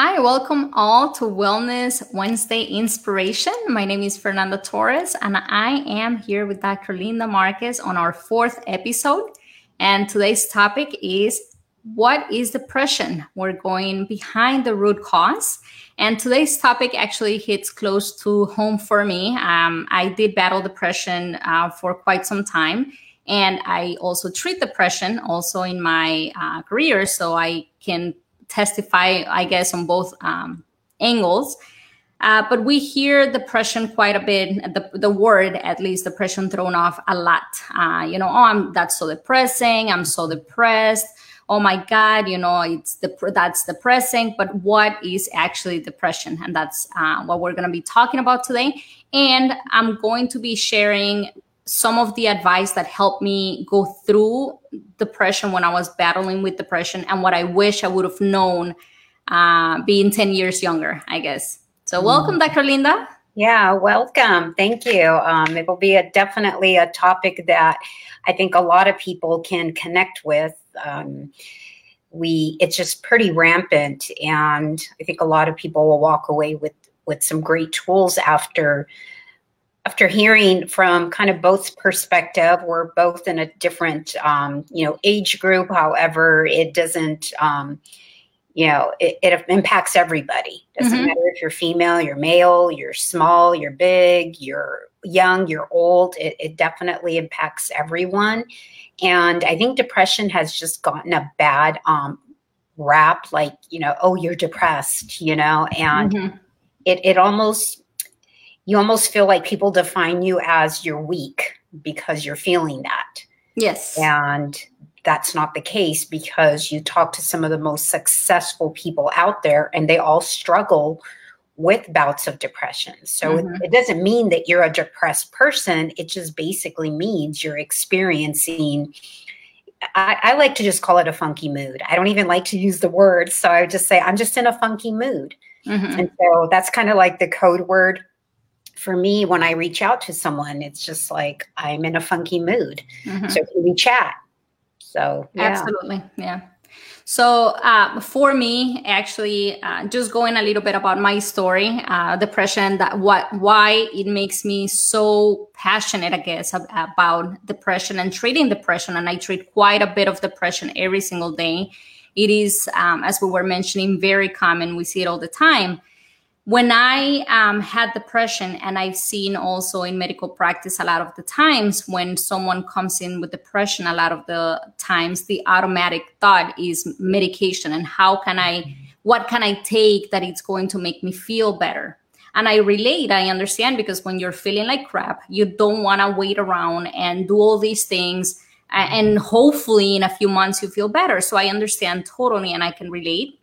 Hi, welcome all to Wellness Wednesday Inspiration. My name is Fernanda Torres, and I am here with Dr. Linda Marquez on our fourth episode. And today's topic is What is depression? We're going behind the root cause. And today's topic actually hits close to home for me. Um, I did battle depression uh, for quite some time. And I also treat depression also in my uh, career. So I can testify, I guess, on both um, angles. Uh, but we hear depression quite a bit. The, the word, at least, depression thrown off a lot. Uh, you know, oh, I'm that's so depressing. I'm so depressed. Oh my God, you know, it's the that's depressing. But what is actually depression? And that's uh, what we're going to be talking about today. And I'm going to be sharing some of the advice that helped me go through depression when I was battling with depression and what I wish I would have known uh, being 10 years younger, I guess. So, welcome, mm. Dr. Linda. Yeah, welcome. Thank you. Um, it will be a, definitely a topic that I think a lot of people can connect with. Um, we it's just pretty rampant, and I think a lot of people will walk away with with some great tools after after hearing from kind of both perspective, we're both in a different, um, you know, age group. However, it doesn't, um, you know, it, it, impacts everybody. Doesn't mm-hmm. matter if you're female, you're male, you're small, you're big, you're young, you're old. It, it definitely impacts everyone. And I think depression has just gotten a bad um, rap, like, you know, oh, you're depressed, you know, and mm-hmm. it, it almost you almost feel like people define you as you're weak because you're feeling that. Yes. And that's not the case because you talk to some of the most successful people out there and they all struggle with bouts of depression. So mm-hmm. it, it, doesn't mean that you're a depressed person. It just basically means you're experiencing. I, I like to just call it a funky mood. I don't even like to use the word. So I would just say, I'm just in a funky mood. Mm-hmm. And so that's kind of like the code word for me, when I reach out to someone, it's just like I'm in a funky mood. Mm-hmm. So can we chat? So yeah. absolutely, yeah. So uh, for me, actually, uh, just going a little bit about my story, uh, depression, that what why it makes me so passionate, I guess, about depression and treating depression, and I treat quite a bit of depression every single day. It is, um, as we were mentioning, very common. We see it all the time when I um, had depression, and I've seen also in medical practice a lot of the times when someone comes in with depression, a lot of the times the automatic thought is medication and how can I, what can I take that it's going to make me feel better. And I relate, I understand because when you're feeling like crap, you don't want to wait around and do all these things. And hopefully in a few months you feel better. So I understand totally and I can relate.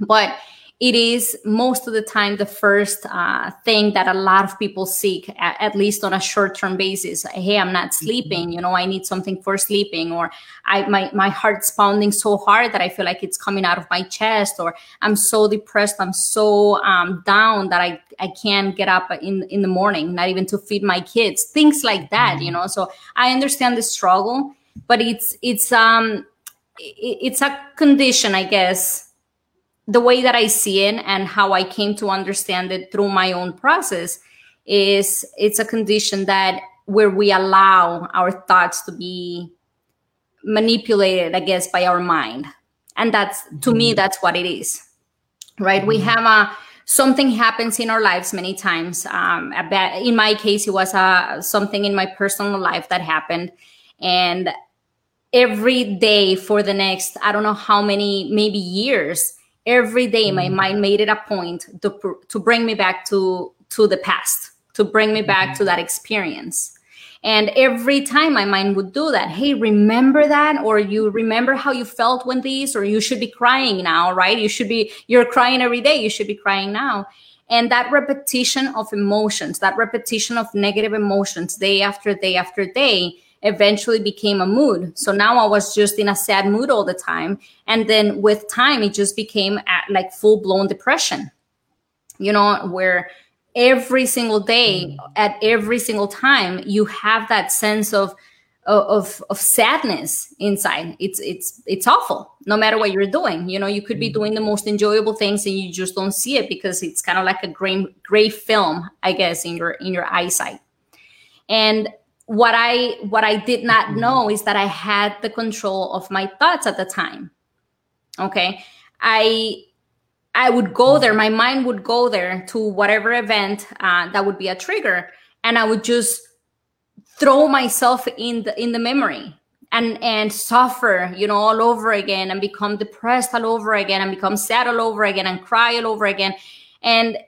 But it is most of the time the first uh, thing that a lot of people seek, at, at least on a short-term basis. Hey, I'm not mm-hmm. sleeping. You know, I need something for sleeping, or I my my heart's pounding so hard that I feel like it's coming out of my chest, or I'm so depressed, I'm so um, down that I I can't get up in in the morning, not even to feed my kids. Things like that, mm-hmm. you know. So I understand the struggle, but it's it's um it's a condition, I guess the way that I see it and how I came to understand it through my own process is it's a condition that where we allow our thoughts to be manipulated, I guess, by our mind. And that's to mm-hmm. me, that's what it is. Right. Mm-hmm. We have a something happens in our lives many times. Um, bad, in my case, it was a, something in my personal life that happened. And every day for the next, I don't know how many, maybe years, every day my mm. mind made it a point to, to bring me back to to the past to bring me back to that experience. And every time my mind would do that hey remember that or you remember how you felt when this or you should be crying now right? You should be you're crying every day you should be crying now. And that repetition of emotions that repetition of negative emotions day after day after day eventually became a mood. So now I was just in a sad mood all the time. And then with time, it just became like full blown depression, you know, where every single day, at every single time, you have that sense of, of of sadness inside it's it's it's awful no matter what you're doing you know you could be mm-hmm. doing the most enjoyable things and you just don't see it because it's kind of like a gray gray film i guess in your in your eyesight and what i what i did not mm-hmm. know is that i had the control of my thoughts at the time. Okay? I i would go there my mind would go there to whatever event uh, that would be a trigger and i would just throw myself in the in the memory and and suffer you know all over again and become depressed all over again and become sad all over again and cry all over again. And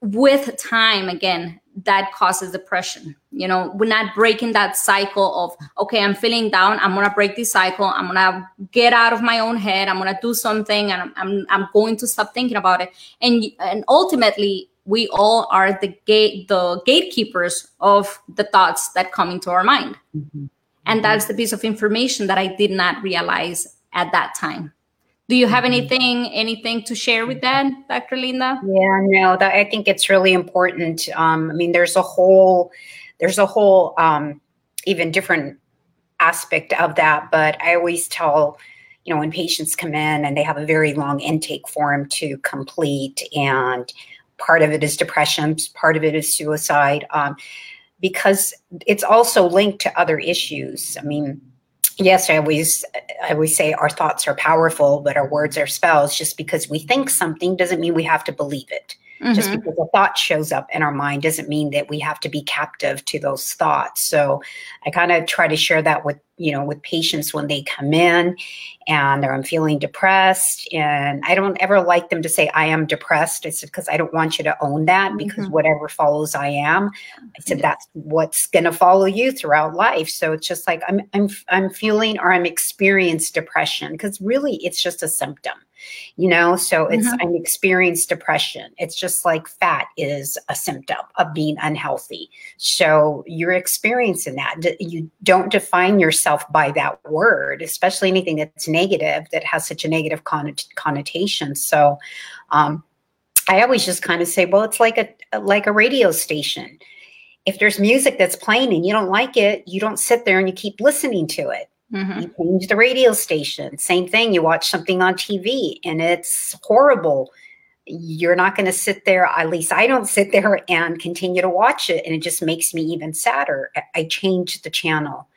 with time again that causes depression you know we're not breaking that cycle of okay i'm feeling down i'm gonna break this cycle i'm gonna get out of my own head i'm gonna do something and i'm, I'm, I'm going to stop thinking about it. And and ultimately we all are the gate the gatekeepers of the thoughts that come into our mind. Mm-hmm. and that's the piece of information that i did not realize at that time do you have mm-hmm. anything anything to share with that dr linda yeah no that, i think it's really important um, i mean there's a whole there's a whole um, even different aspect of that but i always tell you know when patients come in and they have a very long intake form to complete and part of it is depression, part of it is suicide, um, because it's also linked to other issues. I mean, yes, I always I always say our thoughts are powerful, but our words are spells. Just because we think something doesn't mean we have to believe it. Mm-hmm. Just because a thought shows up in our mind doesn't mean that we have to be captive to those thoughts. So I kind of try to share that with you know with patients when they come in and I'm feeling depressed and I don't ever like them to say I am depressed. It's because I don't want you to own that because mm-hmm. whatever follows I am. I said that's what's going to follow you throughout life. So it's just like I'm I'm I'm feeling or I'm experiencing depression because really it's just a symptom you know? So it's mm-hmm. i'm experiencing depression. It's just like fat is a symptom of being unhealthy. So you're experiencing that. You don't define yourself by that word especially anything that's negative that has such a negative connotation. So um, i always just kind of say well it's like a like a radio station. If there's music that's playing and you don't like it you don't sit there and you keep listening to it Mm-hmm. You change the radio station. Same thing. You watch something on TV and it's horrible. You're not going to sit there, at least I don't sit there and continue to watch it. And it just makes me even sadder. I change the channel.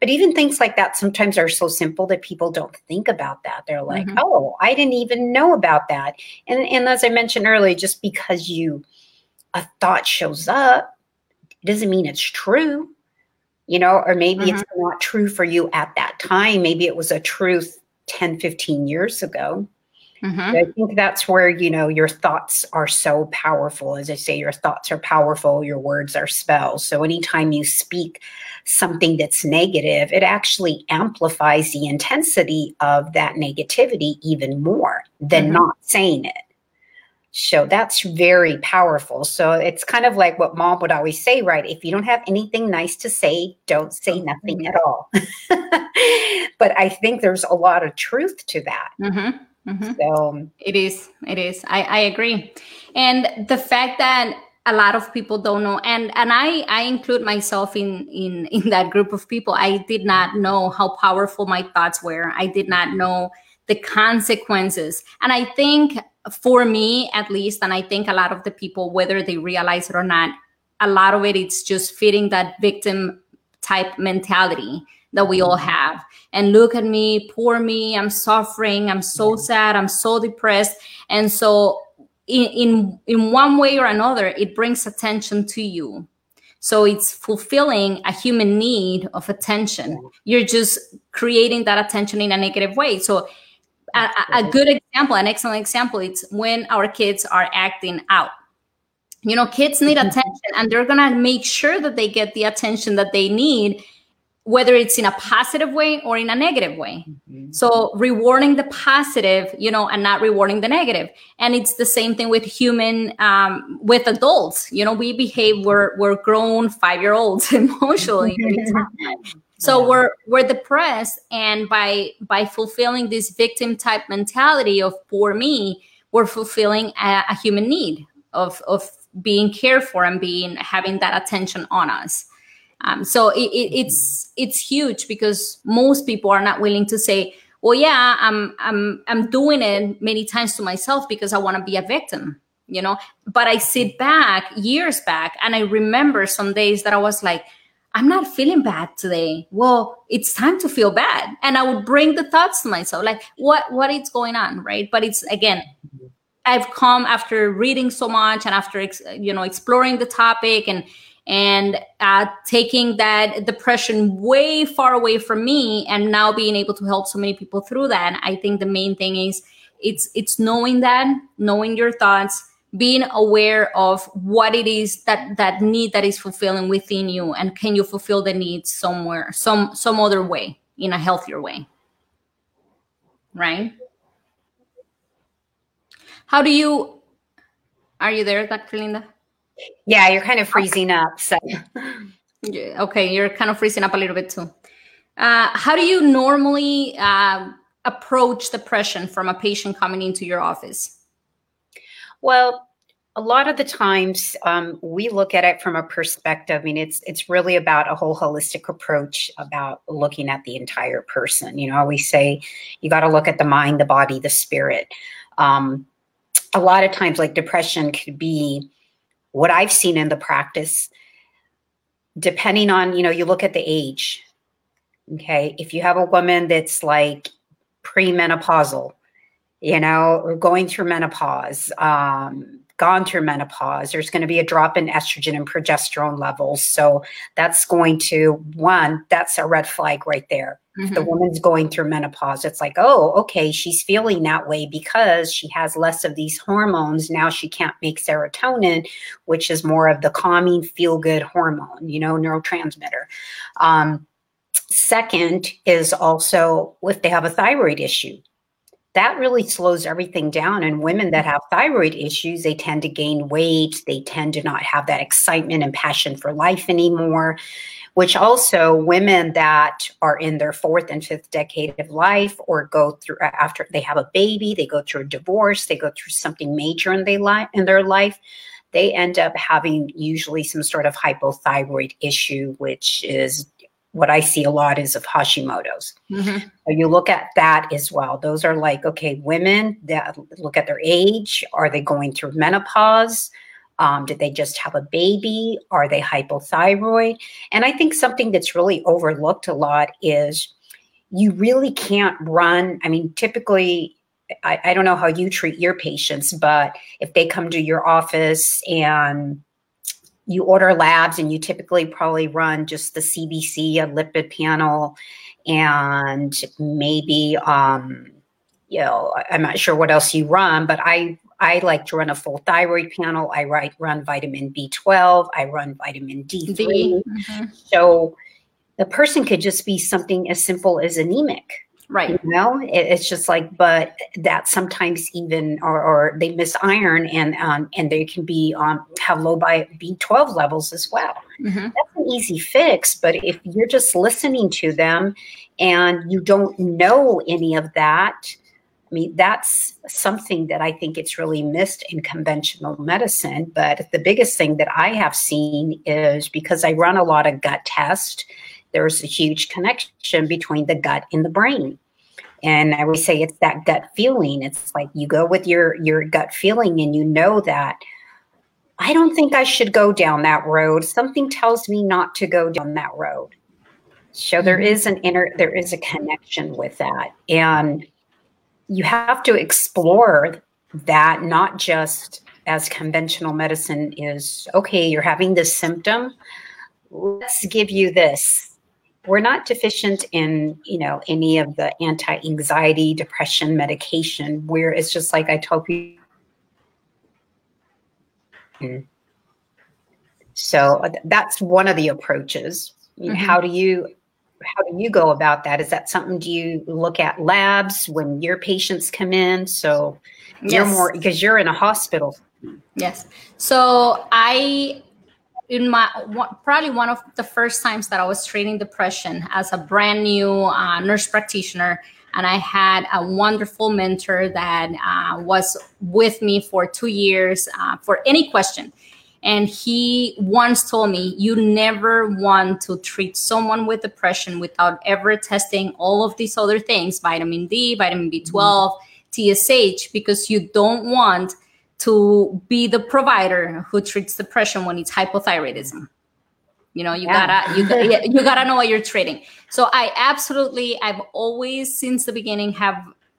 But even things like that sometimes are so simple that people don't think about that. They're like, mm-hmm. oh, I didn't even know about that. And, and as I mentioned earlier, just because you, a thought shows up, doesn't mean it's true you know, or maybe mm-hmm. it's not true for you at that time. Maybe it was a truth 10, 15 years ago. Mm-hmm. I think that's where, you know, your thoughts are so powerful. As I say, your thoughts are powerful, your words are spells. So anytime you speak something that's negative, it actually amplifies the intensity of that negativity even more than mm-hmm. not saying it show. That's very powerful. So it's kind of like what mom would always say, right? If you don't have anything nice to say, don't say nothing at all. but I think there's a lot of truth to that. Mm-hmm. Mm-hmm. So it is, it is. I, I agree. And the fact that a lot of people don't know and and i i include myself in in in that group of people i did not know how powerful my thoughts were i did not know the consequences and i think for me at least and i think a lot of the people whether they realize it or not a lot of it it's just fitting that victim type mentality that we all mm-hmm. have. And look at me poor me i'm suffering i'm so mm-hmm. sad i'm so depressed. And so in in, in one way or another it brings attention to you. So it's fulfilling a human need of attention. Mm-hmm. You're just creating that attention in a negative way. So a, a good example, an excellent example, it's when our kids are acting out. You know, kids need mm-hmm. attention and they're going to make sure that they get the attention that they need whether it's in a positive way or in a negative way. Mm-hmm. So rewarding the positive, you know, and not rewarding the negative. And it's the same thing with human, um, with adults. You know, we behave, we're, we're grown five year olds emotionally. so yeah. we're we're depressed and by by fulfilling this victim type mentality of poor me we're fulfilling a, a human need of of being cared for and being having that attention on us Um, so it, it, it's it's huge because most people are not willing to say, "Well, yeah, I'm I'm I'm doing it many times to myself because I want to be a victim." You know, but I sit back years back and I remember some days that I was like, I'm not feeling bad today. Well, it's time to feel bad. And I would bring the thoughts to myself, like what what is going on, right? But it's again, I've come after reading so much and after you know exploring the topic and and uh, taking that depression way far away from me and now being able to help so many people through that. I think the main thing is it's it's knowing that, knowing your thoughts, being aware of what it is that that need that is fulfilling within you and can you fulfill the needs somewhere some some other way in a healthier way. Right? How do you are you there dr. Linda? Yeah you're kind of freezing up so. Okay you're kind of freezing up a little bit too. Uh, how do you normally uh, approach depression from a patient coming into your office well, a lot of the times um, we look at it from a perspective. I mean, it's it's really about a whole holistic approach about looking at the entire person. You know, we say you got to look at the mind, the body, the spirit. Um, a lot of times, like depression could be what I've seen in the practice. Depending on, you know, you look at the age. Okay, if you have a woman that's like premenopausal, you know, going through menopause, um, gone through menopause, there's going to be a drop in estrogen and progesterone levels. So that's going to, one, that's a red flag right there. Mm-hmm. the woman's going through menopause, it's like, oh, okay, she's feeling that way because she has less of these hormones. Now she can't make serotonin, which is more of the calming, feel good hormone, you know, neurotransmitter. Um, second is also if they have a thyroid issue that really slows everything down. And women that have thyroid issues, they tend to gain weight. They tend to not have that excitement and passion for life anymore, which also women that are in their fourth and fifth decade of life or go through after they have a baby, they go through a divorce, they go through something major in, they li- in their life, they end up having usually some sort of hypothyroid issue, which is what I see a lot is of Hashimoto's. Mm-hmm. So you look at that as well. Those are like, okay, women that look at their age. Are they going through menopause? Um, did they just have a baby? Are they hypothyroid? And I think something that's really overlooked a lot is you really can't run. I mean, typically, I, I don't know how you treat your patients, but if they come to your office and you order labs and you typically probably run just the CBC, a lipid panel, and maybe um, you know I'm not sure what else you run, but I I like to run a full thyroid panel. I write, run vitamin B12. I run vitamin D3. Mm-hmm. So the person could just be something as simple as anemic Right. You know, it, it's just like, but that sometimes even, or, or they miss iron and, um, and they can be on, um, have low by B12 levels as well. Mm-hmm. That's an easy fix. But if you're just listening to them and you don't know any of that, I mean, that's something that I think it's really missed in conventional medicine. But the biggest thing that I have seen is because I run a lot of gut tests, there's a huge connection between the gut and the brain. And I always say it's that gut feeling. It's like you go with your your gut feeling and you know that I don't think I should go down that road. Something tells me not to go down that road. So there mm-hmm. an inner there is a connection with that. And you have to explore that not just as conventional medicine is okay, you're having this symptom. Let's give you this we're not deficient in you know any of the anti-anxiety depression medication. Where it's just like i told you. So uh, that's one of the approaches. Mm-hmm. how do you how do you go about that? Is that something do you look at labs when your patients come in? So yes. you're more because you're in a hospital. Yes. So i in my probably one of the first times that I was treating depression as a brand new uh, nurse practitioner. And I had a wonderful mentor that uh, was with me for two years uh, for any question. And he once told me, you never want to treat someone with depression without ever testing all of these other things vitamin D, vitamin B12, mm-hmm. TSH, because you don't want to be the provider who treats depression when it's hypothyroidism. You know, you yeah. gotta you, you gotta know what you're treating. So I absolutely, I've always since the beginning have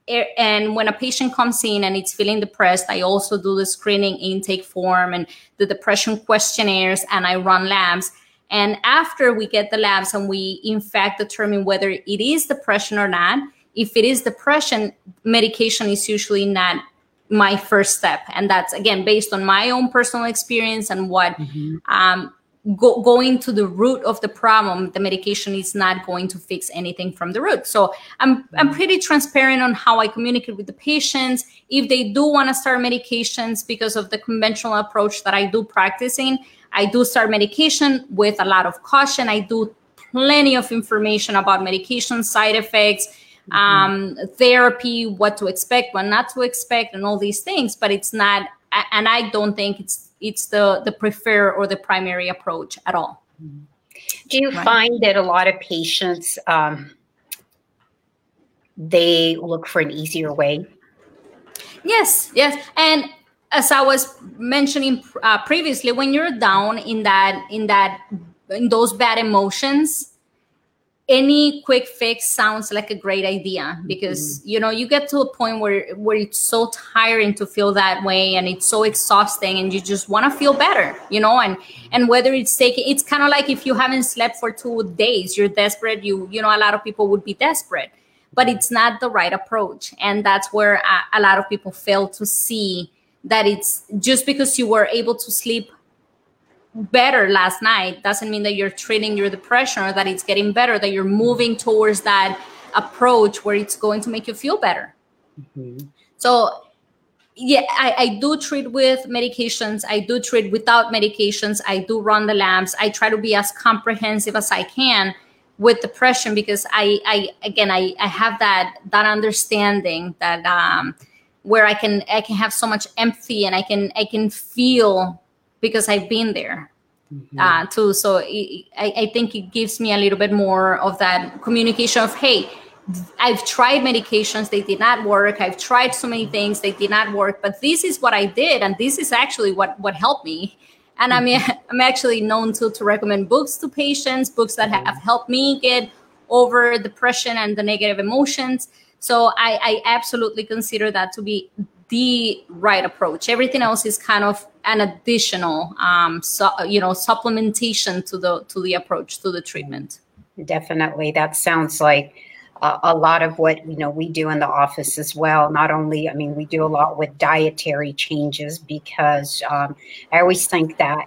eh, and when a patient comes in and it's feeling depressed i also do the screening intake form and the depression questionnaires and i run labs and after we get the labs and we in fact determine whether it is depression or not if it is depression medication is usually not my first step and that's again based on my own personal experience and what mm-hmm. um, go, going to the root of the problem, the medication is not going to fix anything from the root. So I'm I'm mm-hmm. pretty transparent on how I communicate with the patients. If they do want to start medications because of the conventional approach that I do practicing, I do start medication with a lot of caution. I do plenty of information about medication side effects. Um, therapy, what to expect, what not to expect, and all these things. But it's not, and I don't think it's it's the the preferred or the primary approach at all. Do you right? find that a lot of patients um, they look for an easier way? Yes, yes, and as I was mentioning uh, previously, when you're down in that in that in those bad emotions, any quick fix sounds like a great idea because mm-hmm. you know you get to a point where where it's so tiring to feel that way and it's so exhausting and you just want to feel better you know and and whether it's taking it's kind of like if you haven't slept for two days you're desperate you you know a lot of people would be desperate but it's not the right approach and that's where a, a lot of people fail to see that it's just because you were able to sleep better last night doesn't mean that you're treating your depression or that it's getting better that you're moving towards that approach where it's going to make you feel better. Mm-hmm. so yeah I, I, do treat with medications. I do treat without medications. I do run the labs i try to be as comprehensive as i can with depression because i i again i i have that that understanding that um where i can i can have so much empathy and i can i can feel because I've been there mm-hmm. uh, too. So it, I, I think it gives me a little bit more of that communication of, hey, I've tried medications, they did not work. I've tried so many things, they did not work. But this is what I did, and this is actually what what helped me. And I mean, I'm actually known to to recommend books to patients, books that have mm-hmm. helped me get over depression and the negative emotions. So I, I absolutely consider that to be the right approach. Everything else is kind of an additional, um, so, you know, supplementation to the to the approach to the treatment. Definitely, that sounds like uh, a lot of what you know we do in the office as well. Not only, I mean, we do a lot with dietary changes because um, I always think that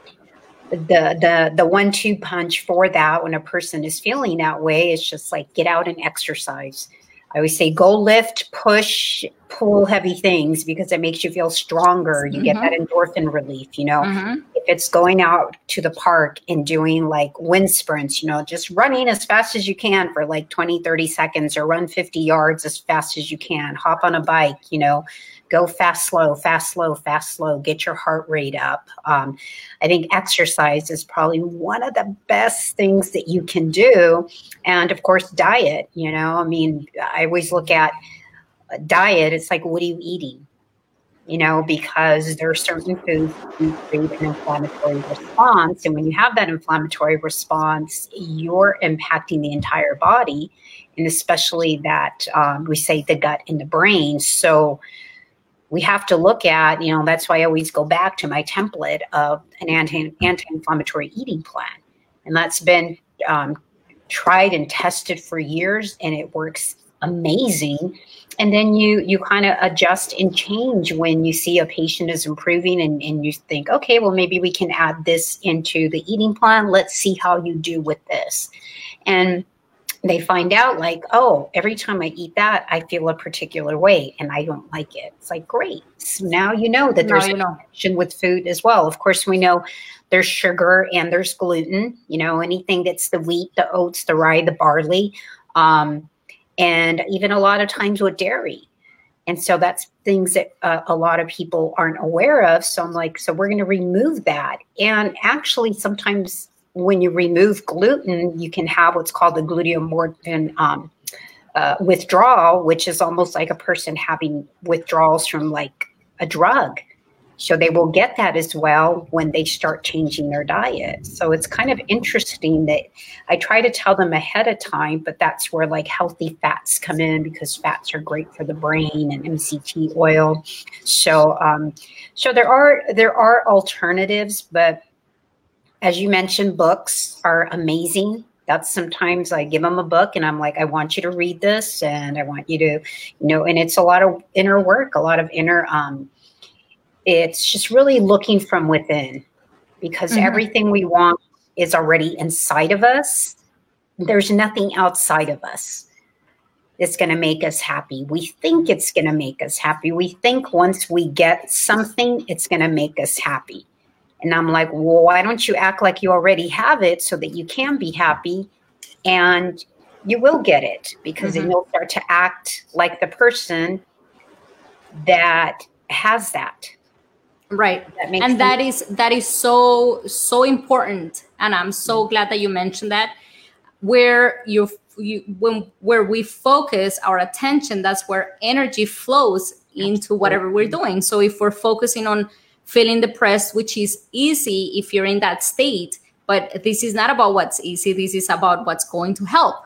the the the one two punch for that when a person is feeling that way is just like get out and exercise I always say go lift, push, pull heavy things because it makes you feel stronger. You mm-hmm. get that endorphin relief, you know. Mm-hmm. If it's going out to the park and doing like wind sprints, you know, just running as fast as you can for like 20, 30 seconds or run 50 yards as fast as you can, hop on a bike, you know, go fast, slow, fast, slow, fast, slow, get your heart rate up. Um, I think exercise is probably one of the best things that you can do. And of course, diet, you know, I mean, I always look at diet, it's like, what are you eating? You know, because there are certain foods that create an inflammatory response. And when you have that inflammatory response, you're impacting the entire body, and especially that um, we say the gut and the brain. So, we have to look at, you know, that's why I always go back to my template of an anti anti-inflammatory eating plan, and that's been um, tried and tested for years, and it works amazing. And then you you kind of adjust and change when you see a patient is improving, and, and you think, okay, well maybe we can add this into the eating plan. Let's see how you do with this, and they find out like oh every time i eat that i feel a particular way and i don't like it. It's like great. So now you know that there's a connection with food as well. Of course we know there's sugar and there's gluten you know anything that's the wheat the oats the rye the barley um, and even a lot of times with dairy And so that's things that uh, a lot of people aren't aware of. So I'm like, so we're going to remove that. And actually, sometimes when you remove gluten, you can have what's called the gluteomorphin um, uh, withdrawal, which is almost like a person having withdrawals from like a drug. So they will get that as well when they start changing their diet. So it's kind of interesting that I try to tell them ahead of time, but that's where like healthy fats come in because fats are great for the brain and MCT oil. So um, so there are there are alternatives, but as you mentioned, books are amazing. That's sometimes I give them a book and I'm like, I want you to read this and I want you to, you know, and it's a lot of inner work, a lot of inner um, it's just really looking from within because mm-hmm. everything we want is already inside of us. There's nothing outside of us that's going to make us happy. We think it's going to make us happy. We think once we get something, it's going to make us happy. And I'm like, well, why don't you act like you already have it so that you can be happy and you will get it because mm-hmm. then you'll start to act like the person that has that right. That and sense. that is that is so so important and i'm so mm-hmm. glad that you mentioned that where you you when where we focus our attention that's where energy flows into whatever we're doing. So if we're focusing on feeling depressed which is easy if you're in that state but this is not about what's easy this is about what's going to help.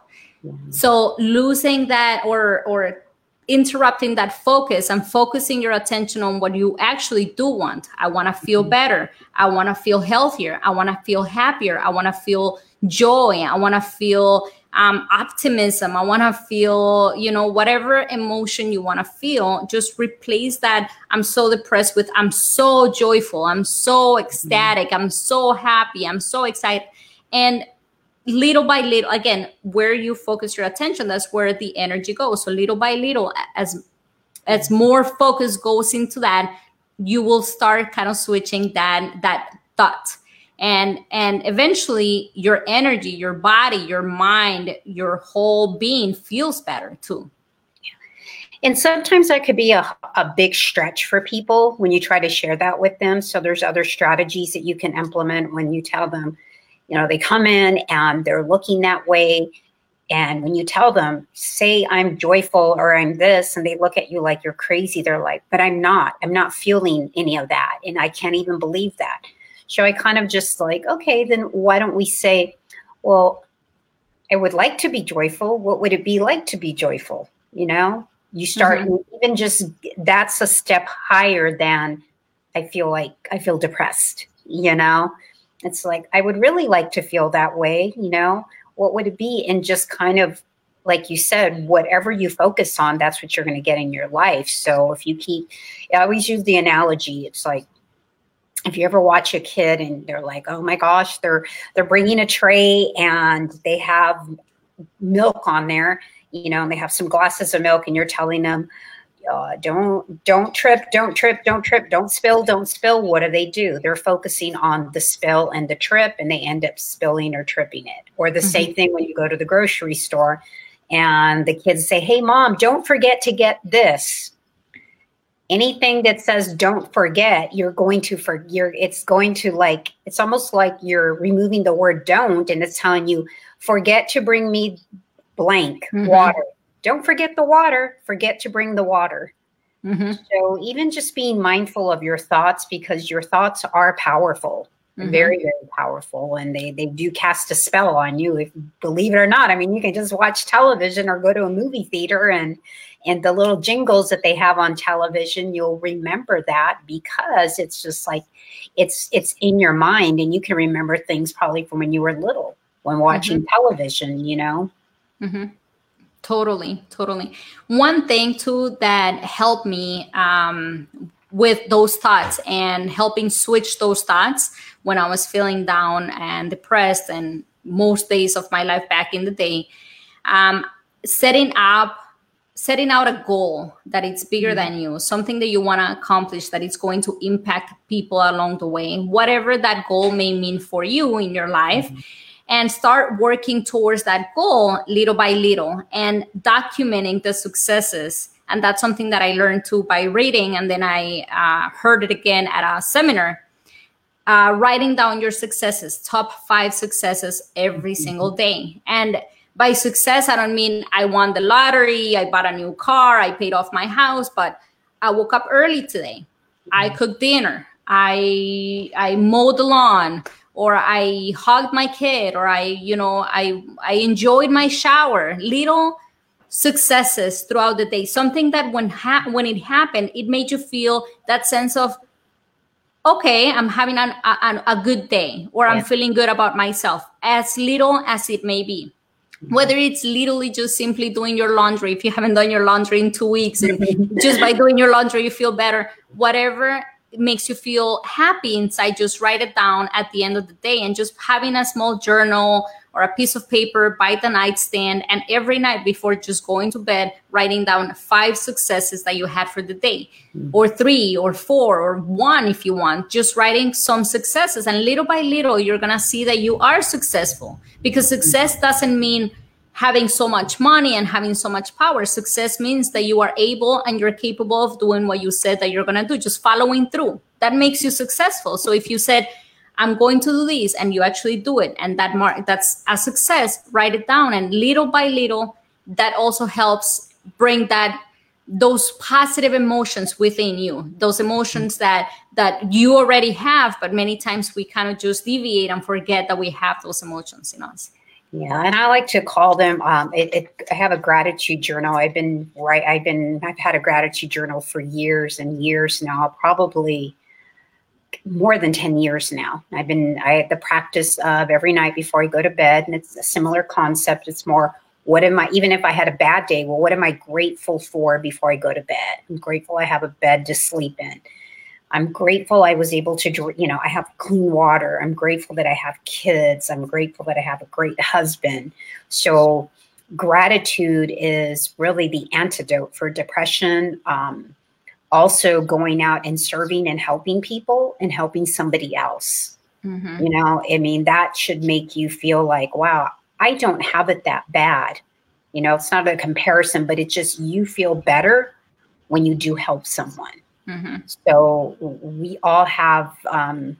So losing that or or interrupting that focus and focusing your attention on what you actually do want. I want to feel mm-hmm. better. I want to feel healthier. I want to feel happier. I want to feel joy. I want to feel um, optimism. I want to feel, you know, whatever emotion you want to feel, just replace that. I'm so depressed with, I'm so joyful. I'm so mm-hmm. ecstatic. I'm so happy. I'm so excited. And little by little again where you focus your attention that's where the energy goes. So little by little as as more focus goes into that you will start kind of switching that that thought. And and eventually your energy your body your mind your whole being feels better too. And sometimes that could be a, a big stretch for people when you try to share that with them. So there's other strategies that you can implement when you tell them you know, they come in and they're looking that way. And when you tell them, say I'm joyful or I'm this, and they look at you like you're crazy, they're like, but I'm not. I'm not feeling any of that. And I can't even believe that. So I kind of just like, okay, then why don't we say, well, I would like to be joyful. What would it be like to be joyful? You know, you start mm-hmm. even just that's a step higher than I feel like I feel depressed, you know? It's like, I would really like to feel that way, you know? What would it be? And just kind of, like you said, whatever you focus on, that's what you're going to get in your life. So if you keep, I always use the analogy, it's like, if you ever watch a kid and they're like, "Oh my gosh, they're they're bringing a tray and they have milk on there, you know, and they have some glasses of milk, and you're telling them, uh, don't don't trip don't trip don't trip don't spill don't spill. What do they do? They're focusing on the spill and the trip and they end up spilling or tripping it. Or the mm-hmm. same thing when you go to the grocery store and the kids say hey mom don't forget to get this. Anything that says don't forget you're going to for you're it's going to like it's almost like you're removing the word don't and it's telling you forget to bring me blank mm-hmm. water don't forget the water, forget to bring the water. Mm-hmm. So even just being mindful of your thoughts because your thoughts are powerful, mm-hmm. very, very powerful. And they, they do cast a spell on you, if believe it or not. I mean, you can just watch television or go to a movie theater and and the little jingles that they have on television, you'll remember that because it's just like it's it's in your mind and you can remember things probably from when you were little when watching mm-hmm. television, you know. Totally, totally. One thing too that helped me um, with those thoughts and helping switch those thoughts when I was feeling down and depressed, and most days of my life back in the day, um, setting up setting out a goal that it's bigger mm-hmm. than you something that you want to accomplish that it's going to impact people along the way whatever that goal may mean for you in your life mm-hmm and start working towards that goal little by little and documenting the successes and that's something that I learned too by reading, and then I uh, heard it again at a seminar. Uh, writing down your successes, top five successes every mm-hmm. single day, and by success, I don't mean I won the lottery, I bought a new car, I paid off my house, but I woke up early today. I mm-hmm. cooked dinner. I I mowed the lawn or I hugged my kid or I you know I I enjoyed my shower. Little successes throughout the day. Something that when ha- when it happened, it made you feel that sense of okay, I'm having an, a, a good day or I'm feeling good about myself as little as it may be mm-hmm. whether it's literally just simply doing your laundry if you haven't done your laundry in two weeks and just by doing your laundry you feel better whatever makes you feel happy inside just write it down at the end of the day and just having a small journal or a piece of paper by the nightstand and every night before just going to bed writing down five successes that you had for the day mm-hmm. or three or four or one if you want just writing some successes and little by little you're going to see that you are successful because success doesn't mean having so much money and having so much power success means that you are able and you're capable of doing what you said that you're going to do just following through. That makes you successful. So if you said I'm going to do this and you actually do it and that mark that's a success write it down and little by little that also helps bring that those positive emotions within you. Those emotions that that you already have but many times we kind of just deviate and forget that we have those emotions in us yeah and i like to call them um, it, it, i have a gratitude journal i've been right i've been i've had a gratitude journal for years and years now probably more than 10 years now. I've been, I the practice of every night before I go to bed, and it's a similar concept. It's more, what am I, even if I had a bad day, well, what am I grateful for before I go to bed? I'm grateful I have a bed to sleep in. I'm grateful I was able to, you know, I have clean water. I'm grateful that I have kids. I'm grateful that I have a great husband. So, gratitude is really the antidote for depression. Um, also going out and serving and helping people and helping somebody else. Mm-hmm. You know, I mean, that should make you feel like, wow, I don't have it that bad. You know, it's not a comparison, but it's just you feel better when you do help someone. Mm-hmm. So we all have, um,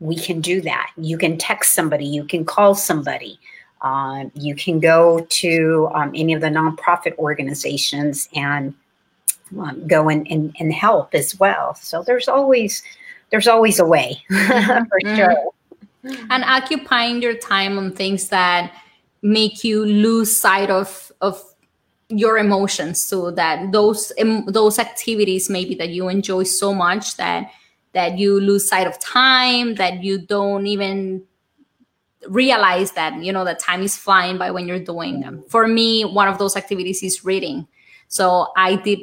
we can do that. You can text somebody, you can call somebody, uh, you can go to um, any of the nonprofit organizations and um, go and, and, and help as well. So there's always there's always a way for mm-hmm. sure. And occupying your time on things that make you lose sight of of your emotions so that those those activities maybe that you enjoy so much that that you lose sight of time that you don't even realize that you know that time is flying by when you're doing them for me one of those activities is reading so i did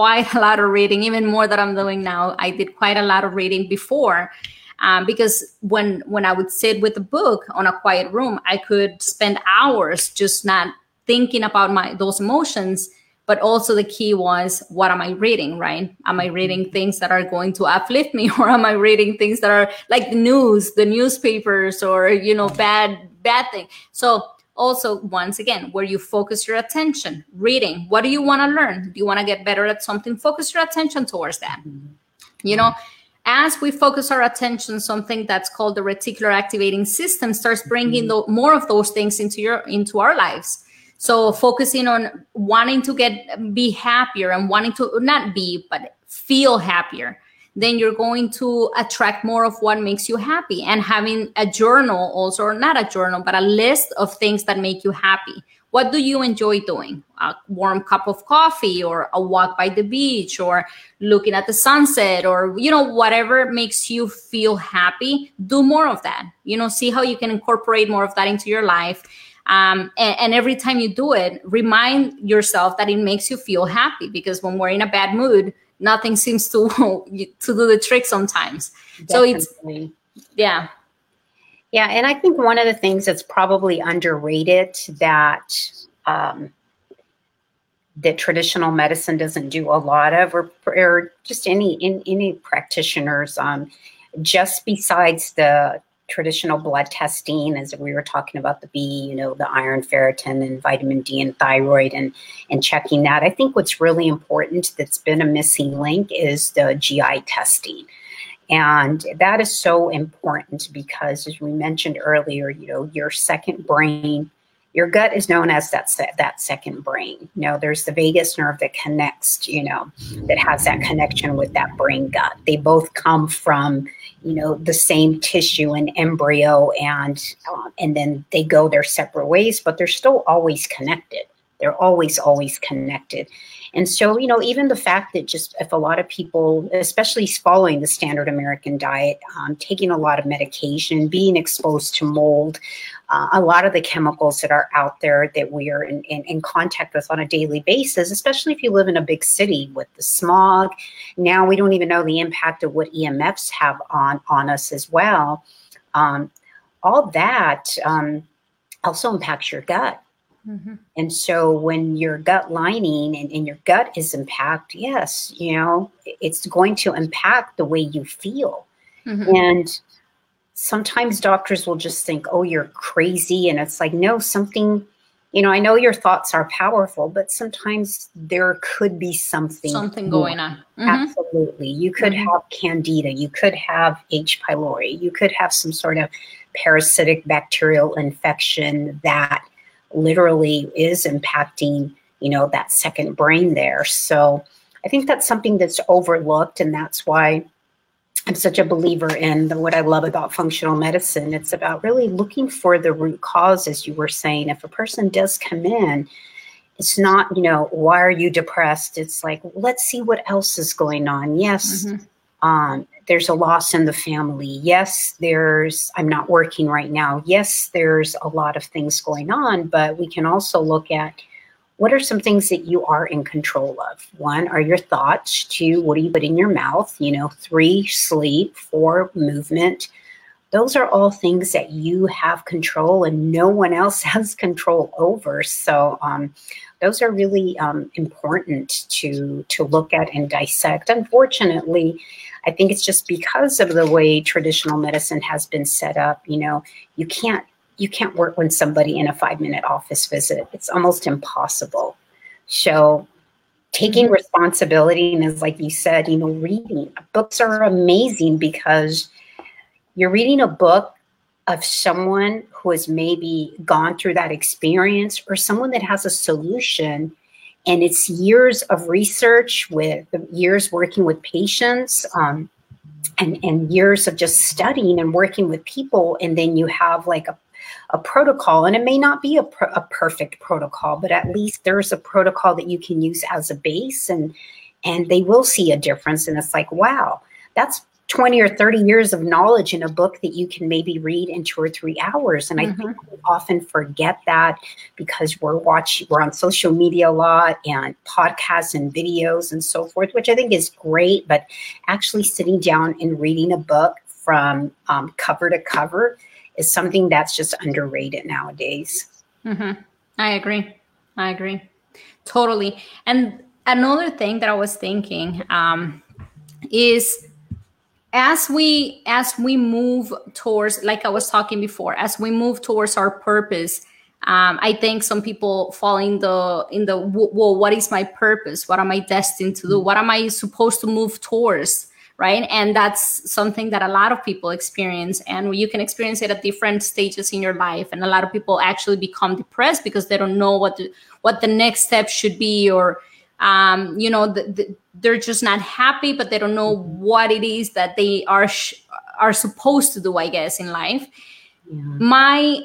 quite a lot of reading, even more that I'm doing now. I did quite a lot of reading before. Um, because when when I would sit with a book on a quiet room, I could spend hours just not thinking about my those emotions. But also the key was what am I reading, right? Am I reading things that are going to uplift me, or am I reading things that are like the news, the newspapers, or you know, bad bad thing? So also once again where you focus your attention reading what do you want to learn do you want to get better at something focus your attention towards that mm-hmm. you know as we focus our attention something that's called the reticular activating system starts bringing mm-hmm. the, more of those things into your into our lives so focusing on wanting to get be happier and wanting to not be but feel happier then you're going to attract more of what makes you happy. And having a journal also, or not a journal, but a list of things that make you happy. What do you enjoy doing? A warm cup of coffee, or a walk by the beach, or looking at the sunset, or, you know, whatever makes you feel happy. Do more of that. You know, see how you can incorporate more of that into your life. Um, and, and, every time you do it, remind yourself that it makes you feel happy because when we're in a bad mood, nothing seems to to do the trick sometimes. Definitely. So it's yeah. Yeah, and I think one of the things that's probably underrated that um, that traditional medicine doesn't do a lot of, or, or just any in, any practitioners, um, just besides the traditional blood testing, as we were talking about the B, you know, the iron, ferritin, and vitamin D and thyroid, and and checking that. I think what's really important that's been a missing link is the GI testing. And that is so important because, as we mentioned earlier, you know, your second brain, your gut is known as that se- that second brain. You know, there's the vagus nerve that connects, you know, that has that connection with that brain gut. They both come from, you know, the same tissue and embryo, and uh, and then they go their separate ways, but they're still always connected. They're always always connected. And so, you know, even the fact that just if a lot of people, especially following the standard American diet, um, taking a lot of medication, being exposed to mold, uh, a lot of the chemicals that are out there that we are in, in, in, contact with on a daily basis, especially if you live in a big city with the smog. Now we don't even know the impact of what EMFs have on, on us as well. Um, all that um, also impacts your gut. Mm-hmm. And so when your gut lining and, and, your gut is impacted, yes, you know, it's going to impact the way you feel. Mm-hmm. And sometimes doctors will just think, oh, you're crazy. And it's like, no, something, you know, I know your thoughts are powerful, but sometimes there could be something. Something more. going on. Mm-hmm. Absolutely. You could mm-hmm. have candida. You could have H. pylori. You could have some sort of parasitic bacterial infection that literally is impacting, you know, that second brain there. So I think that's something that's overlooked. And that's why I'm such a believer in the, what I love about functional medicine. It's about really looking for the root cause, as you were saying. If a person does come in, it's not, you know, why are you depressed? It's like, let's see what else is going on. Yes, mm-hmm. um, there's a loss in the family. Yes, there's, I'm not working right now. Yes, there's a lot of things going on, but we can also look at what are some things that you are in control of? One are your thoughts. Two, what do you put in your mouth? You know, three, sleep. Four, movement. Those are all things that you have control and no one else has control over. So, um, those are really um, important to to look at and dissect. Unfortunately, I think it's just because of the way traditional medicine has been set up. You know, you can't you can't work with somebody in a five minute office visit. It's almost impossible. So taking mm-hmm. responsibility and as like you said, you know, reading books are amazing because you're reading a book of someone who has maybe gone through that experience or someone that has a solution and it's years of research with years working with patients um, and, and years of just studying and working with people and then you have like a, a protocol and it may not be a, a perfect protocol but at least there's a protocol that you can use as a base and and they will see a difference and it's like wow that's 20 or 30 years of knowledge in a book that you can maybe read in two or three hours. And mm-hmm. I think mm-hmm. we often forget that because we're watching, we're on social media a lot and podcasts and videos and so forth, which I think is great. But actually sitting down and reading a book from um, cover to cover is something that's just underrated nowadays. Mm-hmm. I agree. I agree. Totally. And another thing that I was thinking um, is, as we as we move towards like i was talking before as we move towards our purpose um, i think some people fall in the in the well what is my purpose what am i destined to do what am i supposed to move towards right? And that's something that a lot of people experience and you can experience it at different stages in your life and a lot of people actually become depressed because they don't know what the, what the next step should be or um, you know the, the, they're just not happy but they don't know what it is that they are sh- are supposed to do i guess in life. Yeah. my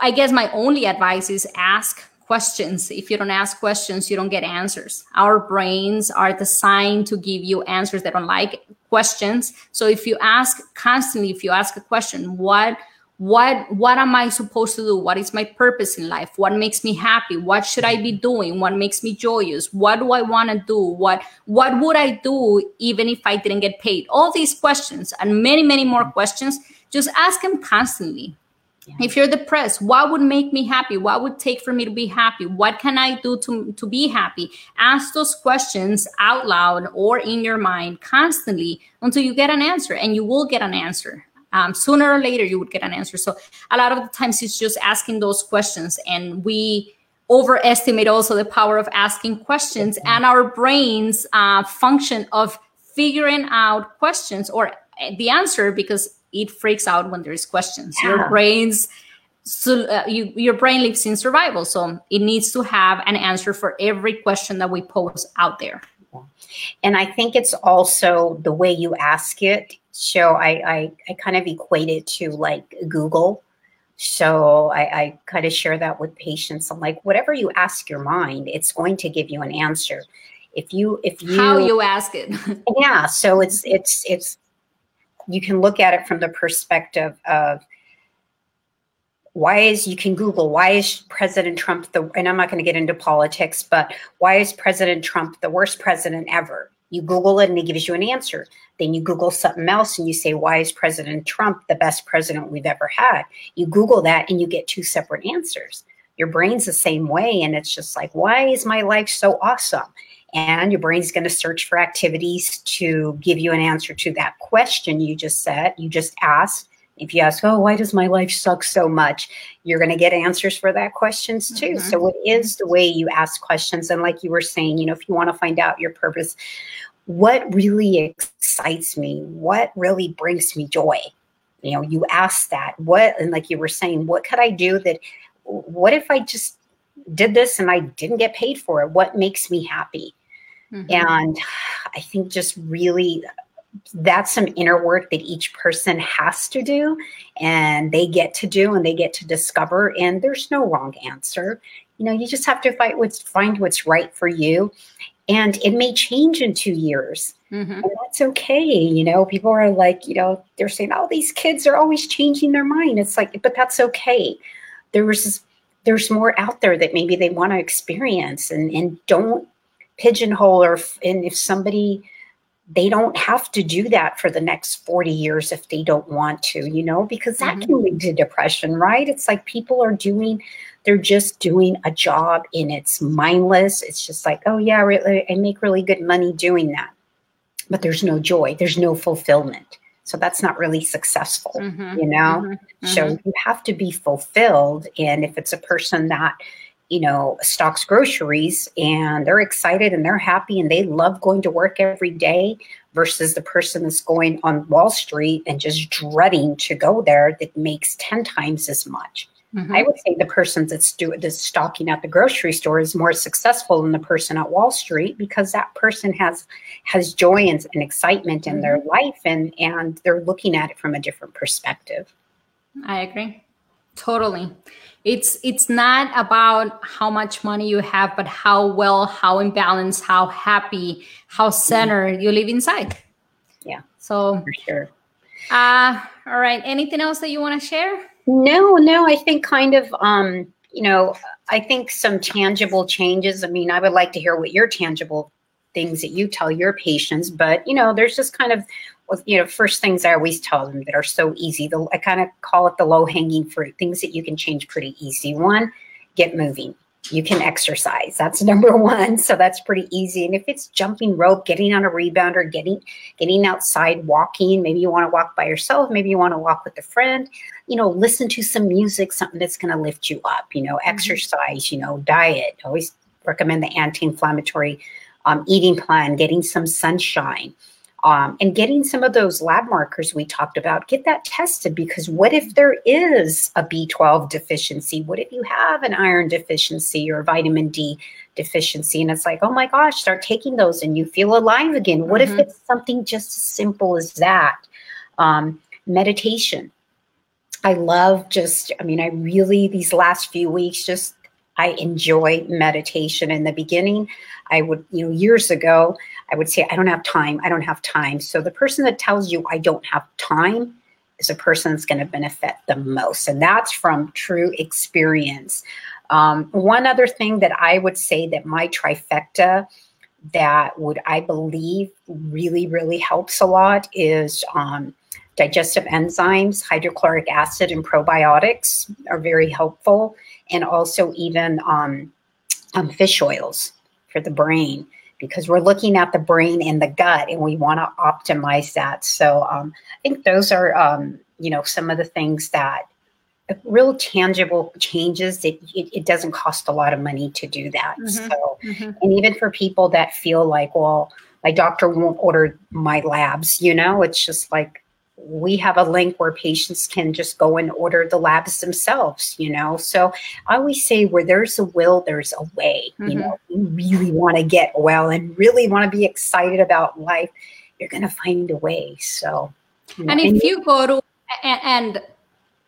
i guess my only advice is ask questions. If you don't ask questions you don't get answers. Our brains are designed to give you answers that don't like questions. So if you ask constantly if you ask a question what what what am i supposed to do? What is my purpose in life? What makes me happy? What should i be doing? What makes me joyous? What do i want to do? What what would i do even if i didn't get paid? All these questions and many many more questions just ask them constantly yeah. if you're depressed what would make me happy? What would take for me to be happy? What can i do to, to be happy? Ask those questions out loud or in your mind constantly until you get an answer and you will get an answer. Um, sooner or later you would get an answer. So a lot of the times it's just asking those questions and we overestimate also the power of asking questions and our brains uh, function of figuring out questions or the answer because it freaks out when there's questions yeah. your brains so uh, you, your brain lives in survival so it needs to have an answer for every question that we pose out there and i think it's also the way you ask it so i i, I kind of equate it to like google so I, I kind of share that with patients. I'm like, whatever you ask your mind, it's going to give you an answer. If you if you how you ask it. yeah. So it's it's it's you can look at it from the perspective of why is you can google why is president trump the and i'm not going to get into politics but why is president trump the worst president ever? You google it and it gives you an answer. Then you google something else and you say why is president trump the best president we've ever had? You google that and you get two separate answers. Your brain's the same way and it's just like why is my life so awesome and your brain's going to search for activities to give you an answer to that question you just said you just asked if you ask, oh, why does my life suck so much? You're going to get answers for that questions too. Mm-hmm. So it is the way you ask questions. And like you were saying, you know, if you want to find out your purpose, what really excites me? What really brings me joy? You know, you ask that. What, and like you were saying, what could I do that, what if I just did this and I didn't get paid for it? What makes me happy? Mm-hmm. And I think just really that's some inner work that each person has to do and they get to do and they get to discover and there's no wrong answer you know you just have to fight what's find what's right for you and it may change in two years mm-hmm. and that's okay you know people are like you know they're saying oh these kids are always changing their mind it's like but that's okay there's there's more out there that maybe they want to experience and and don't pigeonhole or and if somebody they don't have to do that for the next 40 years if they don't want to, you know, because that mm-hmm. can lead to depression, right? It's like people are doing, they're just doing a job and it's mindless. It's just like, oh, yeah, really, I make really good money doing that. But there's no joy, there's no fulfillment. So that's not really successful, mm-hmm. you know? Mm-hmm. So mm-hmm. you have to be fulfilled. And if it's a person that, you know, stocks groceries and they're excited and they're happy and they love going to work every day versus the person that's going on Wall Street and just dreading to go there that makes 10 times as much. Mm-hmm. I would say the person that's doing that's stocking at the grocery store is more successful than the person at Wall Street because that person has has joy and, and excitement in mm-hmm. their life and and they're looking at it from a different perspective. I agree. Totally. It's it's not about how much money you have but how well how in balance how happy how centered you live inside. Yeah. So for sure. uh all right. Anything else that you want to share? No no. I think kind of um you know i think some tangible changes. I mean i would like to hear what your tangible things that you tell your patients but you know there's just kind of you know, first things I always tell them that are so easy. The, I kind of call it the low hanging fruit, things that you can change pretty easy. One, get moving. You can exercise. That's number one. So that's pretty easy. And if it's jumping rope, getting on a rebounder, getting getting outside, walking, maybe you want to walk by yourself, maybe you want to walk with a friend, you know, listen to some music, something that's going to lift you up, you know, mm-hmm. exercise, you know, diet. Always recommend the anti-inflammatory um, eating plan, getting some sunshine um, and getting some of those lab markers we talked about, get that tested because what if there is a B12 deficiency? What if you have an iron deficiency or vitamin D deficiency? And it's like, oh my gosh, start taking those and you feel alive again. What mm-hmm. if it's something just as simple as that? Um, meditation. I love just, I mean, I really, these last few weeks, just I enjoy meditation. In the beginning, I would, you know, years ago, I would say, I don't have time. I don't have time. So the person that tells you I don't have time is a person that's going to benefit the most. And that's from true experience. Um, one other thing that I would say that my trifecta that would, I believe, really, really helps a lot is um, digestive enzymes, hydrochloric acid, and probiotics are very helpful. And also, even um, um fish oils for the brain because we're looking at the brain and the gut and we want to optimize that. So um, I think those are um, you know, some of the things that real tangible changes it, it, it, doesn't cost a lot of money to do that mm-hmm. so mm-hmm. and even for people that feel like well my doctor won't order my labs you know it's just like we have a link where patients can just go and order the labs themselves you know so i always say where there's a will there's a way mm-hmm. you know you really want to get well and really want to be excited about life you're going to find a way so you know, and if and you go to and, and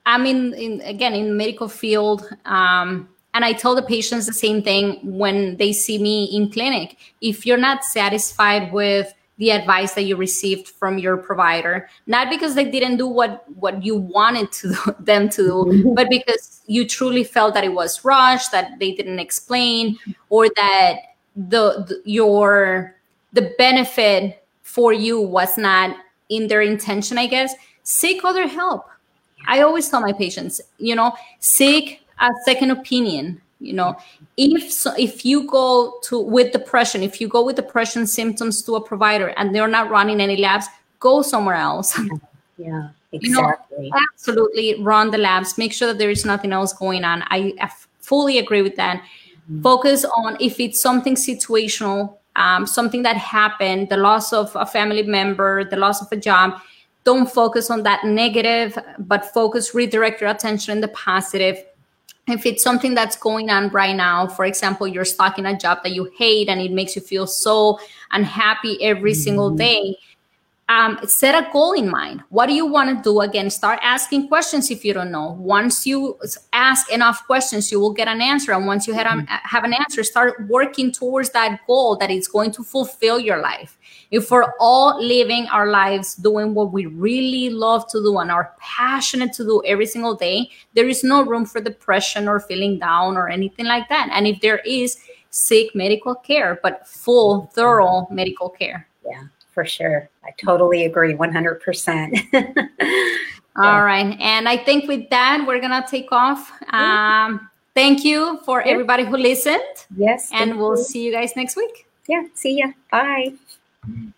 I'm in, in again in the medical field, um, and I tell the patients the same thing when they see me in clinic. If you're not satisfied with the advice that you received from your provider, not because they didn't do what what you wanted to do, them to do, mm-hmm. but because you truly felt that it was rushed, that they didn't explain, or that the, the your the benefit for you was not in their intention, I guess, seek other help I always tell my patients, you know, seek a second opinion. You know, if so, if you go to with depression, if you go with depression symptoms to a provider and they're not running any labs, go somewhere else. Yeah, exactly. You know, absolutely run the labs. Make sure that there is nothing else going on. I, I fully agree with that. Mm-hmm. Focus on if it's something situational, um, something that happened, the loss of a family member, the loss of a job don't focus on that negative, but focus, redirect your attention in the positive. If it's something that's going on right now, for example, you're stuck in a job that you hate and it makes you feel so unhappy every mm-hmm. single day, um, set a goal in mind. What do you want to do? Again, start asking questions if you don't know. Once you ask enough questions, you will get an answer. And once you have, mm-hmm. have an answer, start working towards that goal that is going to fulfill your life. If we're all living our lives doing what we really love to do and are passionate to do every single day, there is no room for depression or feeling down or anything like that. And if there is, seek medical care, but full, thorough medical care. Yeah for sure. I totally agree 100%. All right. And I think with that, we're going to take off. Um, thank you for everybody who listened. Yes. And we'll you. see you guys next week. Yeah. See ya. Bye. Mm.